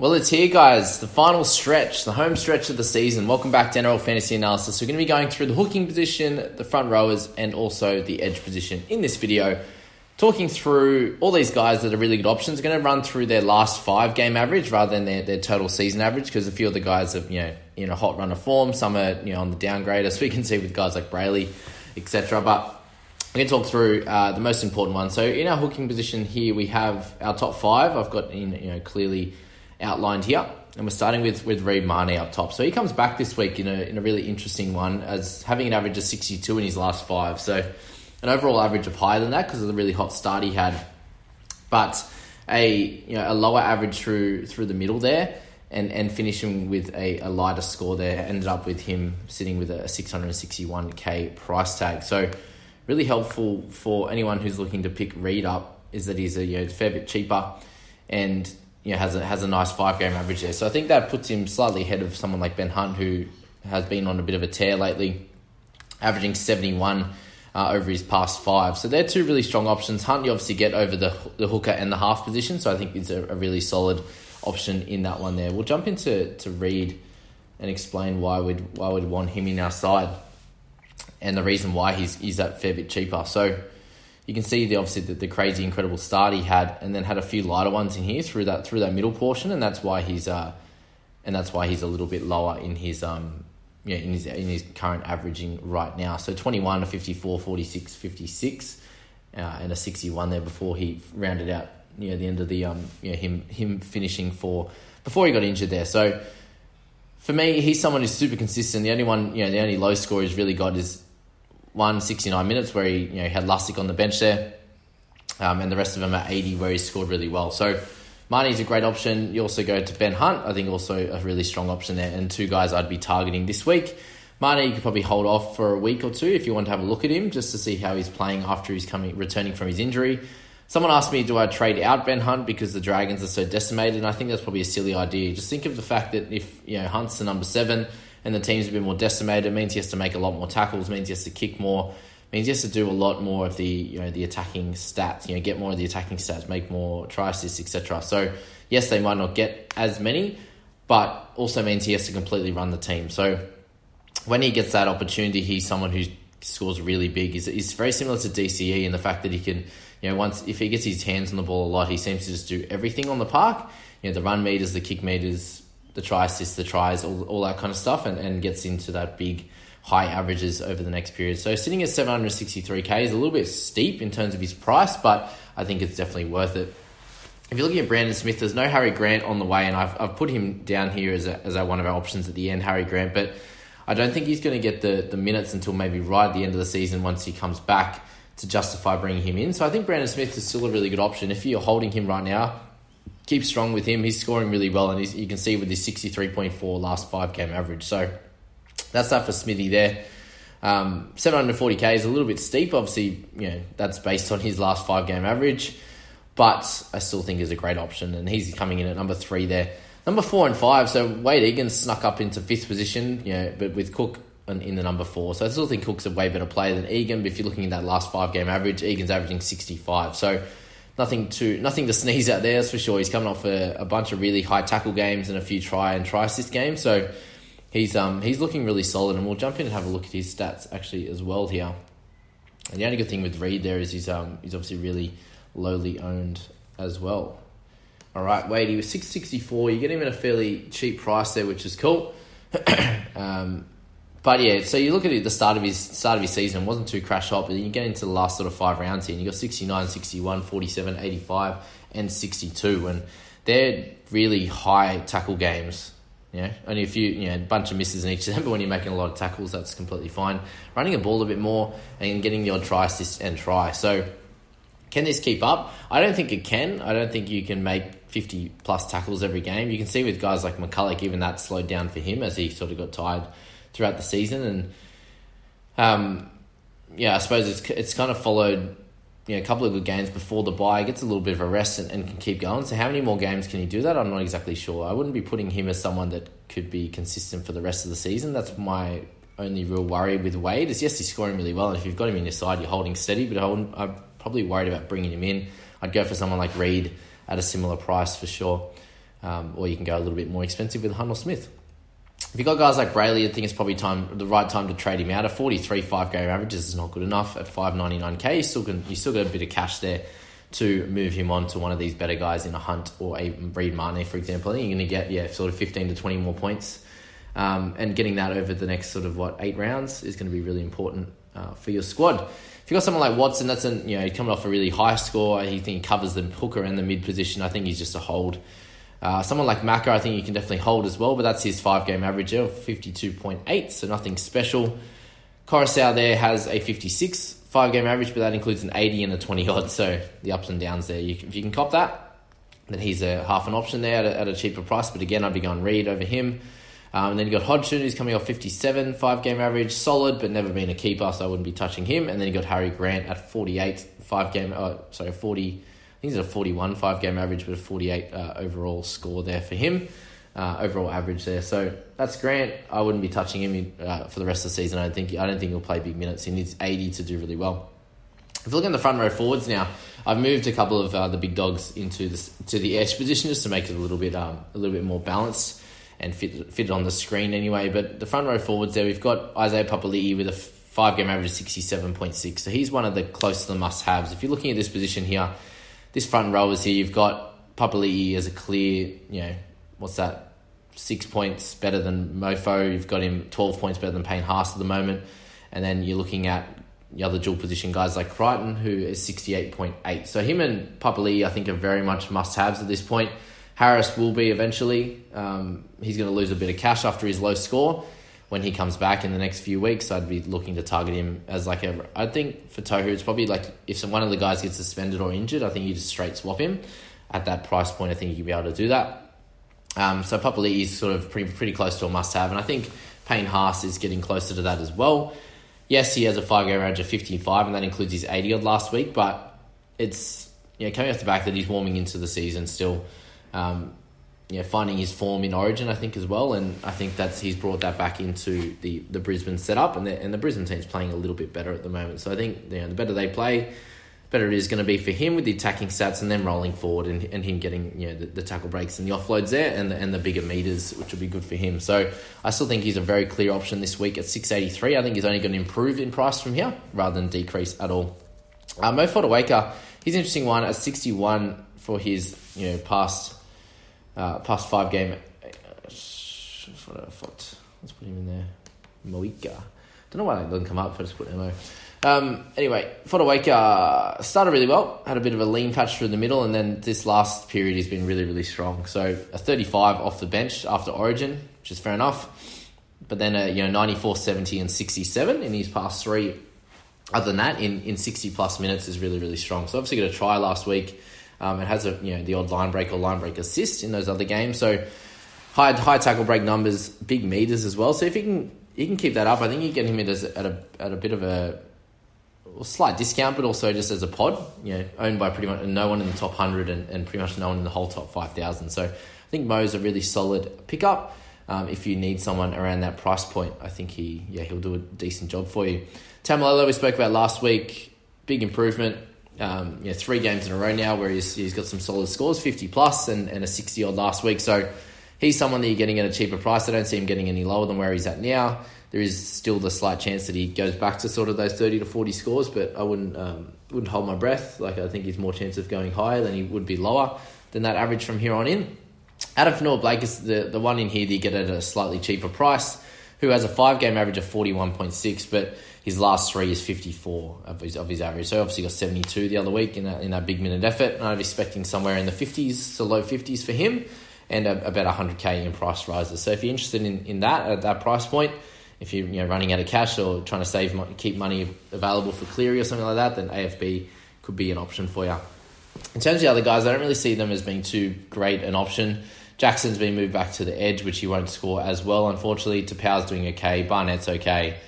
Well, it's here, guys. The final stretch, the home stretch of the season. Welcome back to NRL Fantasy Analysis. We're going to be going through the hooking position, the front rowers, and also the edge position in this video. Talking through all these guys that are really good options. We're going to run through their last five game average rather than their, their total season average because a few of the guys are you know in a hot run of form. Some are you know on the downgrade, as we can see with guys like Brailey, etc. But I'm going to talk through uh, the most important one. So in our hooking position here, we have our top five. I've got in you know clearly outlined here. And we're starting with, with Reed Mahoney up top. So he comes back this week in a, in a really interesting one as having an average of 62 in his last five. So an overall average of higher than that because of the really hot start he had. But a you know a lower average through through the middle there and, and finishing with a, a lighter score there ended up with him sitting with a 661k price tag. So really helpful for anyone who's looking to pick Reed up is that he's a you know, fair bit cheaper and you know, has a has a nice five game average there. So I think that puts him slightly ahead of someone like Ben Hunt, who has been on a bit of a tear lately, averaging seventy one uh, over his past five. So they're two really strong options. Hunt, you obviously get over the the hooker and the half position, so I think it's a, a really solid option in that one there. We'll jump into to Reed and explain why we'd why we'd want him in our side and the reason why he's he's that fair bit cheaper. So you can see the obviously the, the, crazy incredible start he had, and then had a few lighter ones in here through that through that middle portion, and that's why he's uh, and that's why he's a little bit lower in his um, yeah, in his in his current averaging right now. So 21 to 54, 46, 56, uh, and a 61 there before he rounded out near the end of the um, you know, him him finishing for before he got injured there. So for me, he's someone who's super consistent. The only one, you know, the only low score he's really got is one 69 minutes where he you know had Lussick on the bench there, um, and the rest of them at 80 where he scored really well. So Mahoney's a great option. You also go to Ben Hunt, I think also a really strong option there, and two guys I'd be targeting this week. Mahoney, you could probably hold off for a week or two if you want to have a look at him just to see how he's playing after he's coming returning from his injury. Someone asked me, do I trade out Ben Hunt because the Dragons are so decimated? And I think that's probably a silly idea. Just think of the fact that if you know Hunt's the number seven, and the team's a bit more decimated. It means he has to make a lot more tackles, means he has to kick more, means he has to do a lot more of the you know the attacking stats. You know, get more of the attacking stats, make more try assists, etc. So yes, they might not get as many, but also means he has to completely run the team. So when he gets that opportunity, he's someone who scores really big. He's, he's very similar to DCE in the fact that he can, you know, once if he gets his hands on the ball a lot, he seems to just do everything on the park. You know, the run meters, the kick meters, the try assists, the tries, all, all that kind of stuff, and, and gets into that big high averages over the next period. So sitting at 763k is a little bit steep in terms of his price, but I think it's definitely worth it. If you're looking at Brandon Smith, there's no Harry Grant on the way, and I've, I've put him down here as, a, as a, one of our options at the end, Harry Grant, but I don't think he's going to get the, the minutes until maybe right at the end of the season once he comes back to justify bringing him in. So I think Brandon Smith is still a really good option. If you're holding him right now, keep strong with him. He's scoring really well, and you can see with his 63.4 last five game average. So that's that for Smithy there. Um, 740k is a little bit steep. Obviously, you know that's based on his last five game average. but I still think is a great option, and he's coming in at number three there. Number four and five, so Wade Egan snuck up into fifth position, you know, but with Cook in the number four. So I still think Cook's a way better player than Egan. But if you're looking at that last five game average, Egan's averaging 65. So nothing to nothing to sneeze at there, that's for sure. He's coming off a, a bunch of really high tackle games and a few try and try assist games. So he's um he's looking really solid, and we'll jump in and have a look at his stats actually as well here. And the only good thing with Reed there is he's um he's obviously really lowly owned as well. All right, Wade, he was six sixty four. You get him at a fairly cheap price there, which is cool. um, but yeah, so you look at it, the start of his start of his season wasn't too crash hot, but then you get into the last sort of five rounds here, and you got 69, 61, 47, 85, and 62, and they're really high tackle games. Yeah, only a few, you know, a bunch of misses in each of them, but when you're making a lot of tackles, that's completely fine. Running a ball a bit more and getting odd try assist and try. So, can this keep up? I don't think it can. I don't think you can make 50 plus tackles every game. You can see with guys like McCulloch, even that slowed down for him as he sort of got tired throughout the season. And um, yeah, I suppose it's it's kind of followed you know, a couple of good games before the bye, gets a little bit of a rest and, and, can keep going. So how many more games can he do that? I'm not exactly sure. I wouldn't be putting him as someone that could be consistent for the rest of the season. That's my only real worry with Wade. Is yes, he's scoring really well, and if you've got him in your side, you're holding steady. But I wouldn't, I'm probably worried about bringing him in. I'd go for someone like Reed at a similar price for sure, um, or you can go a little bit more expensive with Hunt Smith. If you've got guys like Brailey, I think it's probably time the right time to trade him out. A 43 five game averages is not good enough at 599k. You still can you still got a bit of cash there to move him on to one of these better guys in a Hunt or a Reed Mahoney, for example. You're going to get yeah sort of 15 to 20 more points, um, and getting that over the next sort of what eight rounds is going to be really important uh, for your squad. If you've got someone like Watson, that's an, you know coming off a really high score. He think he covers the hooker and the mid position. I think he's just a hold. Uh, someone like Maka, I think you can definitely hold as well, but that's his five game average of 52.8, so nothing special. Koroisau there has a 56 five game average, but that includes an 80 and a 20 odd, so the ups and downs there. You if you can cop that, then he's a half an option there at a, at a cheaper price, but again, I'd be going Reed over him. Um, and then you got Hodgson, who's coming off 57, five game average, solid, but never been a keeper, so I wouldn't be touching him. And then you got Harry Grant at 48, five game, uh, sorry, 40 think he's a 41 five game average, but a 48 uh, overall score there for him. Uh, overall average there. So that's Grant. I wouldn't be touching him uh, for the rest of the season. I don't think I don't think he'll play big minutes. He needs 80 to do really well. If you look at the front row forwards now, I've moved a couple of uh, the big dogs into the to the edge position just to make it a little bit um, a little bit more balanced and fit fit it on the screen anyway. But the front row forwards there, we've got Isaiah Papali'i with a five game average of 67.6. So he's one of the close to the must haves. If you're looking at this position here, this front row is here. You've got Papali'i as a clear, you know, what's that? Six points better than Mofo. You've got him 12 points better than Payne Haas at the moment. And then you're looking at the other dual position guys like Crichton, who is 68.8. So him and Papali'i, I think, are very much must haves at this point. Harris will be eventually. Um, he's going to lose a bit of cash after his low score when he comes back in the next few weeks, I'd be looking to target him as like a. I think for Tohu, it's probably like if some, one of the guys gets suspended or injured, I think you just straight swap him. At that price point, I think you'd be able to do that. Um, so Papali'i is sort of pretty, pretty close to a must have, and I think Payne Haas is getting closer to that as well. Yes, he has a five game range of 55, and that includes his 80 odd last week, but it's you know, coming off the back that he's warming into the season still. Um, know, finding his form in Origin, I think as well, and I think that's he's brought that back into the, the Brisbane setup, and the, and the Brisbane team's playing a little bit better at the moment. So I think you know the better they play, better it is going to be for him with the attacking stats, and then rolling forward, and, and him getting you know the, the tackle breaks and the offloads there, and the, and the bigger meters, which will be good for him. So I still think he's a very clear option this week at six eighty three. I think he's only going to improve in price from here rather than decrease at all. Uh, Mo Fotuaika, he's an interesting one at sixty one for his you know past uh, past five game. What, Let's put him in there. Moika. Don't know why that doesn't come up. I just put Mo. Um, anyway, Fotuaika started really well. Had a bit of a lean patch through the middle, and then this last period he's been really, really strong. So a 35 off the bench after Origin, which is fair enough. But then a you know 94, 70, and 67 in his past three. Other than that, in, in 60 plus minutes is really, really strong. So obviously got a try last week. Um, it has a you know the odd line break or line break assist in those other games. So high high tackle break numbers, big meters as well. So if he can he can keep that up, I think you get him at a at a, at a bit of a slight discount, but also just as a pod, you know, owned by pretty much no one in the top 100 and, and pretty much no one in the whole top 5,000. So I think Mo's a really solid pickup. Um, if you need someone around that price point, I think he yeah he'll do a decent job for you. Taumalolo we spoke about last week, big improvement. Um, you know, three games in a row now where he's, he's got some solid scores, 50 plus and, and a 60 odd last week. So he's someone that you're getting at a cheaper price. I don't see him getting any lower than where he's at now there is still the slight chance that he goes back to sort of those 30 to 40 scores, but I wouldn't um, wouldn't hold my breath. Like I think he's more chance of going higher than he would be lower than that average from here on in. Adam Fonua-Blake is the, the one in here that you get at a slightly cheaper price, who has a five game average of 41.6, but his last three is 54 of his, of his average. So obviously got 72 the other week in that, in that big minute effort. And I'm expecting somewhere in the 50s to low 50s for him and a, about 100k in price rises. So if you're interested in, in that at that price point, if you're you know, running out of cash or trying to save keep money available for Cleary or something like that, then AFB could be an option for you. In terms of the other guys, I don't really see them as being too great an option. Jackson's been moved back to the edge, which he won't score as well, unfortunately. Tapau's doing okay. Barnett's okay.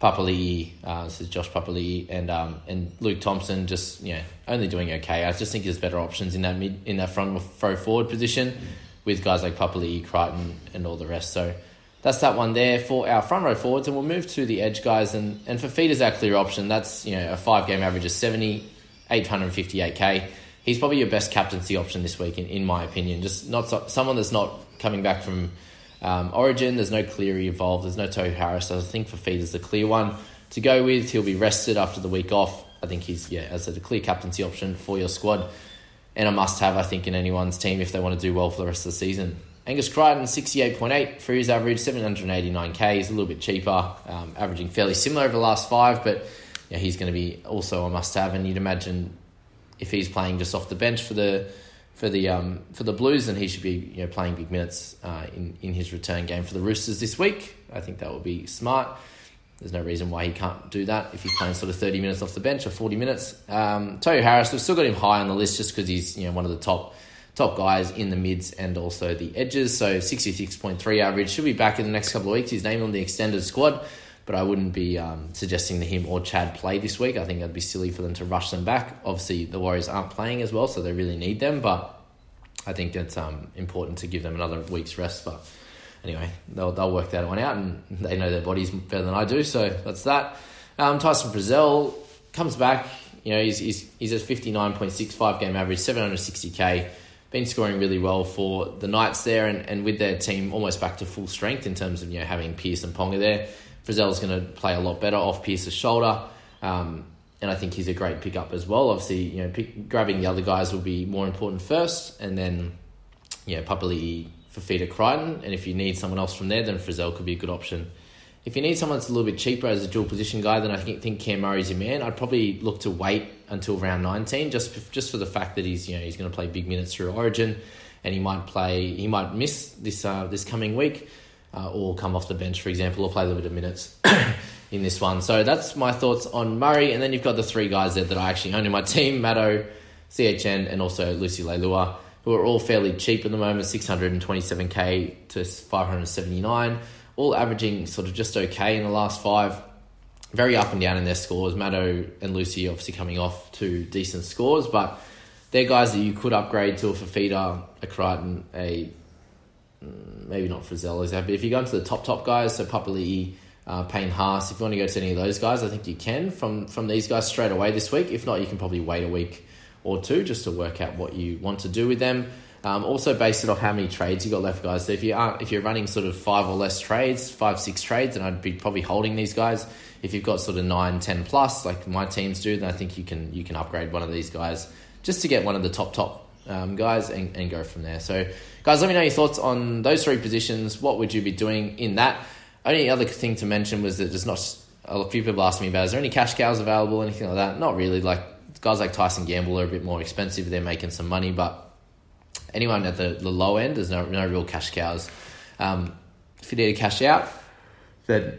Papali'i, uh, this is Josh Papali'i, and um, and Luke Thompson just you know only doing okay. I just think there's better options in that mid in that front throw forward position with guys like Papali'i, Crichton, and all the rest. So that's that one there for our front row forwards, and we'll move to the edge guys. And, and for Fifita's our clear option. That's you know a five game average of 70, 858k. He's probably your best captaincy option this week, in, in my opinion. Just not so, someone that's not coming back from um, Origin. There's no Cleary involved. There's no Tohu Harris. I think Fifita's the clear one to go with. He'll be rested after the week off. I think he's yeah as a clear captaincy option for your squad, and a must have I think in anyone's team if they want to do well for the rest of the season. Angus Crichton, 68.8 for his average, 789k. He's a little bit cheaper, um, averaging fairly similar over the last five, but yeah, he's going to be also a must-have. And you'd imagine if he's playing just off the bench for the for the um, for the Blues, then he should be you know playing big minutes uh, in in his return game for the Roosters this week. I think that would be smart. There's no reason why he can't do that if he's playing sort of 30 minutes off the bench or 40 minutes. Um, Tohu Harris, we've still got him high on the list just because he's you know one of the top top guys in the mids and also the edges. So 66.3 average. Should be back in the next couple of weeks. He's named on the extended squad, but I wouldn't be um, suggesting that him or Chad play this week. I think it'd be silly for them to rush them back. Obviously, the Warriors aren't playing as well, so they really need them, but I think it's um, important to give them another week's rest. But anyway, they'll, they'll work that one out, and they know their bodies better than I do, so that's that. Um, Tyson Frizell comes back. You know, he's, he's, he's at 59.65 game average, 760k been scoring really well for the Knights there, and, and with their team almost back to full strength in terms of you know having Pearce and Ponga there. Frizell's going to play a lot better off Pearce's shoulder, um, and I think he's a great pickup as well. Obviously, you know, pick, grabbing the other guys will be more important first, and then you know, Papali'i Fifita Crichton, and if you need someone else from there, then Frizell could be a good option. If you need someone that's a little bit cheaper as a dual position guy, then I think, think Cam Murray's your man. I'd probably look to wait until round 19, just just for the fact that he's you know he's going to play big minutes through Origin, and he might play he might miss this uh, this coming week, uh, or come off the bench for example, or play a of minutes in this one. So that's my thoughts on Murray, and then you've got the three guys there that I actually own in my team: Maddo, CHN, and also Lucy Leilua, who are all fairly cheap at the moment, 627k to 579 all averaging sort of just okay in the last five. Very up and down in their scores. Maddo and Lucy obviously coming off to decent scores, but they're guys that you could upgrade to a Fifita, a Crichton, a maybe not Frizell, but if you go into the top top guys, so Papali'i, uh, Payne Haas, if you want to go to any of those guys, I think you can from from these guys straight away this week. If not, you can probably wait a week or two just to work out what you want to do with them. Um, also based it off how many trades you got left, guys. So if you are if you're running sort of five or less trades, five six trades, then I'd be probably holding these guys. If you've got sort of nine, ten plus, like my teams do, then I think you can you can upgrade one of these guys just to get one of the top top um, guys and, and go from there. So, guys, let me know your thoughts on those three positions. What would you be doing in that? Only other thing to mention was that there's not a few people asked me about is there any cash cows available, anything like that? Not really. Like guys like Tyson Gamble are a bit more expensive. They're making some money, but anyone at the, the low end, there's no, no real cash cows. Um, if you need to cash out, then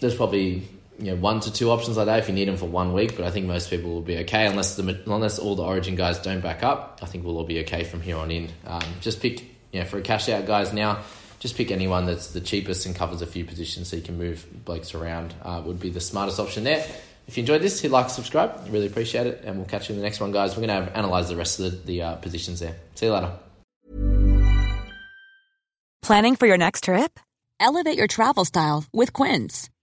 there's probably you know one to two options like that if you need them for one week. But I think most people will be okay unless the unless all the Origin guys don't back up. I think we'll all be okay from here on in. Um, just pick you know for a cash out guys now. Just pick anyone that's the cheapest and covers a few positions so you can move blokes around. Uh, would be the smartest option there. If you enjoyed this, hit like, subscribe. Really appreciate it, and we'll catch you in the next one, guys. We're going to analyze the rest of the, the uh, positions there. See you later. Planning for your next trip? Elevate your travel style with Quince.